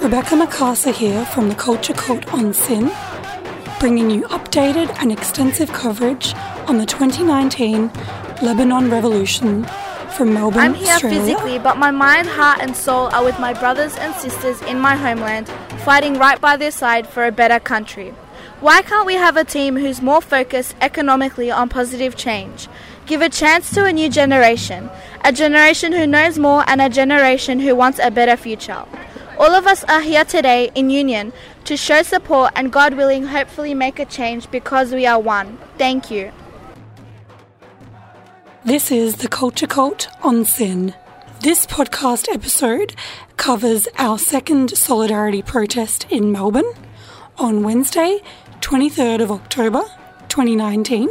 Rebecca Maakasa here from the Culture Cult on SYN, bringing you updated and extensive coverage on the 2019 Lebanon Revolution from Melbourne, I'm here Australia. physically, but my mind, heart, and soul are with my brothers and sisters in my homeland, fighting right by their side for a better country. Why can't we have a team who's more focused economically on positive change? Give a chance to a new generation, a generation who knows more and a generation who wants a better future. All of us are here today in union to show support and, God willing, hopefully make a change because we are one. Thank you. This is the Culture Cult on SYN. This podcast episode covers our second solidarity protest in Melbourne on Wednesday, 23rd of October 2019,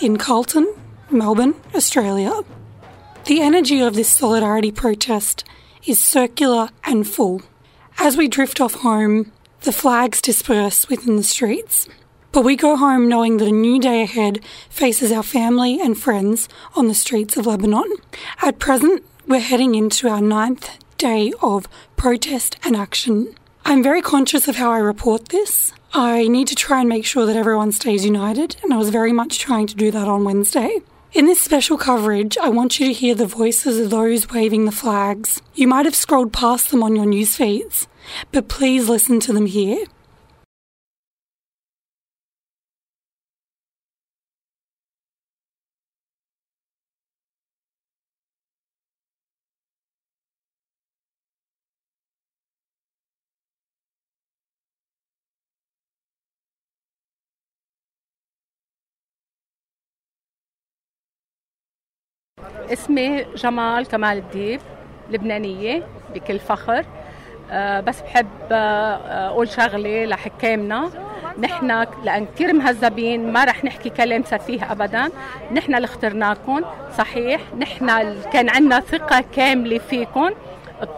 in Carlton, Melbourne, Australia. The energy of this solidarity protest is circular and full. As we drift off home, the flags disperse within the streets. But we go home knowing that a new day ahead faces our family and friends on the streets of Lebanon. At present, we're heading into our ninth day of protest and action. I'm very conscious of how I report this. I need to try and make sure that everyone stays united, and I was very much trying to do that on Wednesday. In this special coverage, I want you to hear the voices of those waving the flags. You might have scrolled past them on your news feeds, but please listen to them here. اسمي جمال كمال الديب لبنانية بكل فخر. أه بس بحب أه أقول شغلة لحكامنا نحن لأن كثير مهذبين ما رح نحكي كلام سفيه أبدا. نحن اللي اخترناكم صحيح. نحن كان عندنا ثقة كاملة فيكم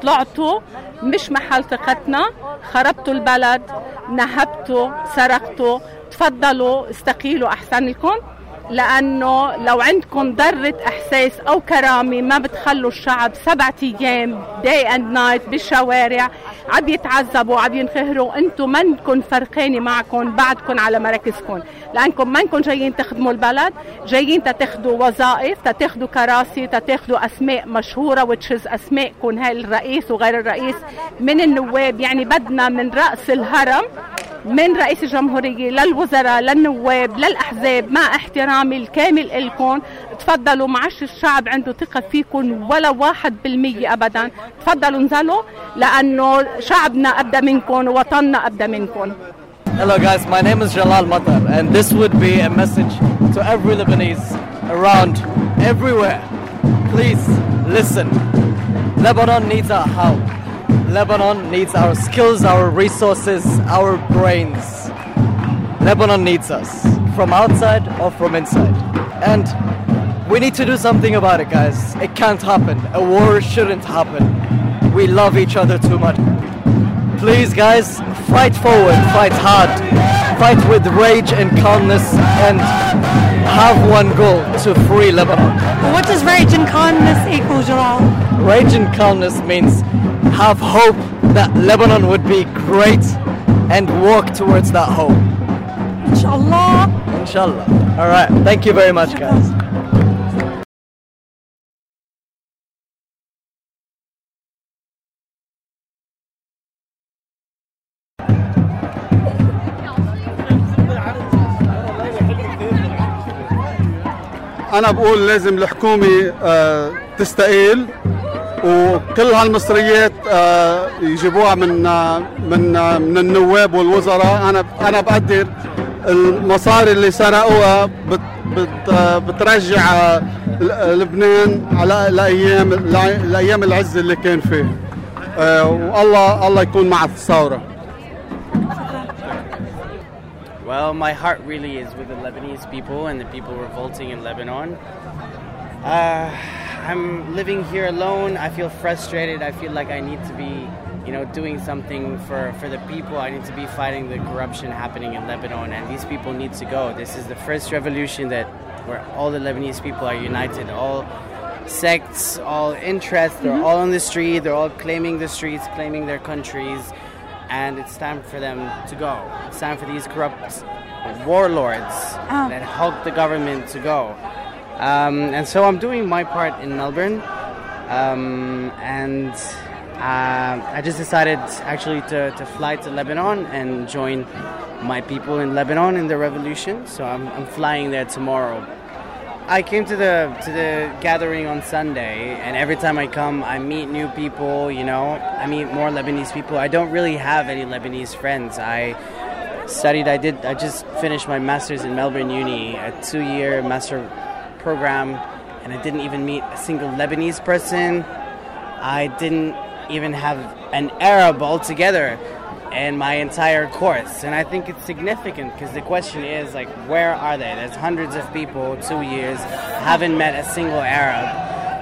طلعتوا مش محل ثقتنا. خربتوا البلد نهبتوا سرقتوا تفضلوا استقيلوا أحسن لكم لأنه لو عندكم ذرة إحساس أو كرامة ما بتخلوا الشعب سبعة أيام داي اند نايت بالشوارع عم يتعذبوا عم ينقهروا أنتم منكم فرقانة معكم بعدكم على مراكزكم لأنكم منكم جايين تخدموا البلد جايين تاخذوا وظائف تاخذوا كراسي تاخذوا أسماء مشهورة وتشز اسماءكم هاي الرئيس وغير الرئيس. من النواب يعني بدنا من رأس الهرم من رئيس الجمهورية للوزراء للنواب للأحزاب مع احترامي الكامل لكم تفضلوا معش الشعب عنده ثقة فيكم ولا واحد بالمية أبدا تفضلوا انزلوا لأنه شعبنا أبدأ منكم ووطننا أبدأ منكم Hello guys, my name is Jalal Matar and this would be a message to every Lebanese around everywhere. Please listen. Lebanon needs our help. Lebanon needs our skills, our resources, our brains. Lebanon needs us from outside or from inside. And we need to do something about it, guys. It can't happen. A war shouldn't happen. We love each other too much. Please, guys, fight forward, fight hard, fight with rage and calmness, and have one goal to free Lebanon. What does rage and calmness equal, Jalal? Rage and calmness means have hope that Lebanon would be great and walk towards that hope. Inshallah. Inshallah. All right. Thank you very much, guys. انا بقول لازم الحكومه آه، تستقيل وكل هالمصريات آه، يجيبوها من آه، من آه، من النواب والوزراء. أنا أنا بقدر المصاري اللي سرقوها بت بت بترجع لبنان على لأيام لأيام العز اللي كان فيه. والله الله يكون مع الثورة. Well, my heart really is with the Lebanese people and the people revolting in Lebanon. Uh, I'm living here alone. I feel frustrated. I feel like I need to be, you know, doing something for, for the people. I need to be fighting the corruption happening in Lebanon, and these people need to go. This is the first revolution that where all the Lebanese people are united. All sects, all interests, they're mm-hmm. all on the street. They're all claiming the streets, claiming their countries, and it's time for them to go. It's time for these corrupt warlords um. that hug the government to go. Um, and so I'm doing my part in Melbourne, um, and uh, I just decided actually to, to fly to Lebanon and join my people in Lebanon in the revolution. So I'm, I'm flying there tomorrow. I came to the to the gathering on Sunday, and every time I come, I meet new people. You know, I meet more Lebanese people. I don't really have any Lebanese friends. I studied. I did. I just finished my master's in Melbourne Uni, a two-year master program, and I didn't even meet a single Lebanese person. I didn't even have an Arab altogether in my entire course, and I think it's significant because the question is like, where are they? There's hundreds of people, two years, haven't met a single Arab,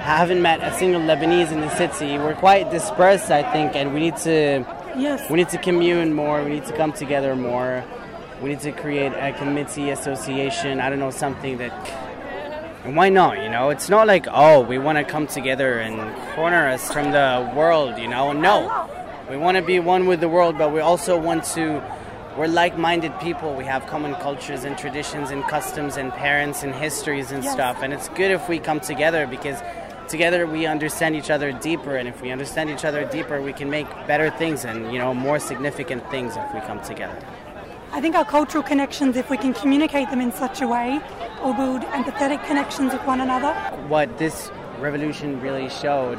haven't met a single Lebanese in the city. We're quite dispersed, I think, and we need to Yes. we need to commune more. We need to come together more. We need to create a committee, association. I don't know something that. And why not? You know, it's not like oh, we want to come together and corner us from the world. You know, no, we want to be one with the world, but we also want to. We're like-minded people. We have common cultures and traditions and customs and parents and histories and stuff. And it's good if we come together because together we understand each other deeper and if we understand each other deeper we can make better things and you know more significant things if we come together I think our cultural connections, if we can communicate them in such a way, will build empathetic connections with one another. what this revolution really showed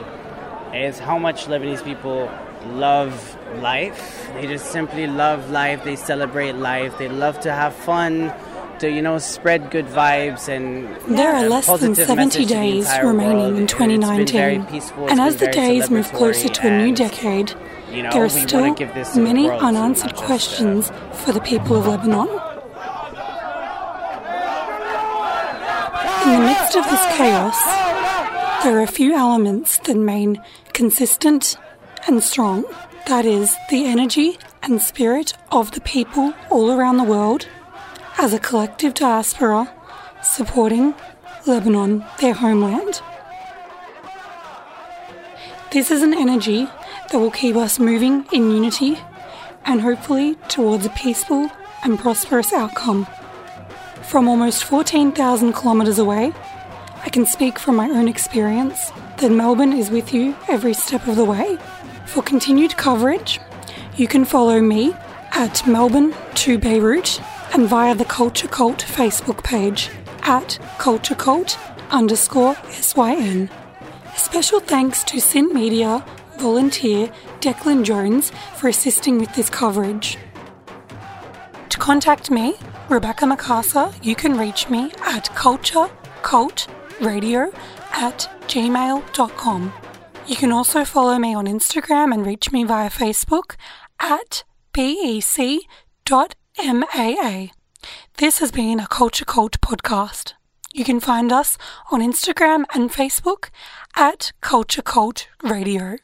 is how much lebanese people love life they just simply love life they celebrate life they love to have fun to you know spread good vibes and There are less than positive 70 message to the days remaining world. in It's been very 2019. peaceful, it's And as the days move closer to a new decade, you know, there are still many unanswered just, uh, questions for the people of Lebanon. In the midst of this chaos, there are a few elements that remain consistent and strong. That is, the energy and spirit of the people all around the world as a collective diaspora supporting Lebanon, their homeland. This is an energy that will keep us moving in unity and hopefully towards a peaceful and prosperous outcome. From almost 14,000 kilometres away, I can speak from my own experience that Melbourne is with you every step of the way. For continued coverage, you can follow me at Melbourne to Beirut and via the Culture Cult Facebook page at Culture Cult underscore SYN. Special thanks to SYN Media volunteer Declan Jones for assisting with this coverage. To contact me, Rebecca Maakasa, you can reach me at culturecultradio at gmail.com. You can also follow me on Instagram and reach me via Facebook at bec.maa. This has been a Culture Cult podcast. You can find us on Instagram and Facebook at Culture Cult Radio.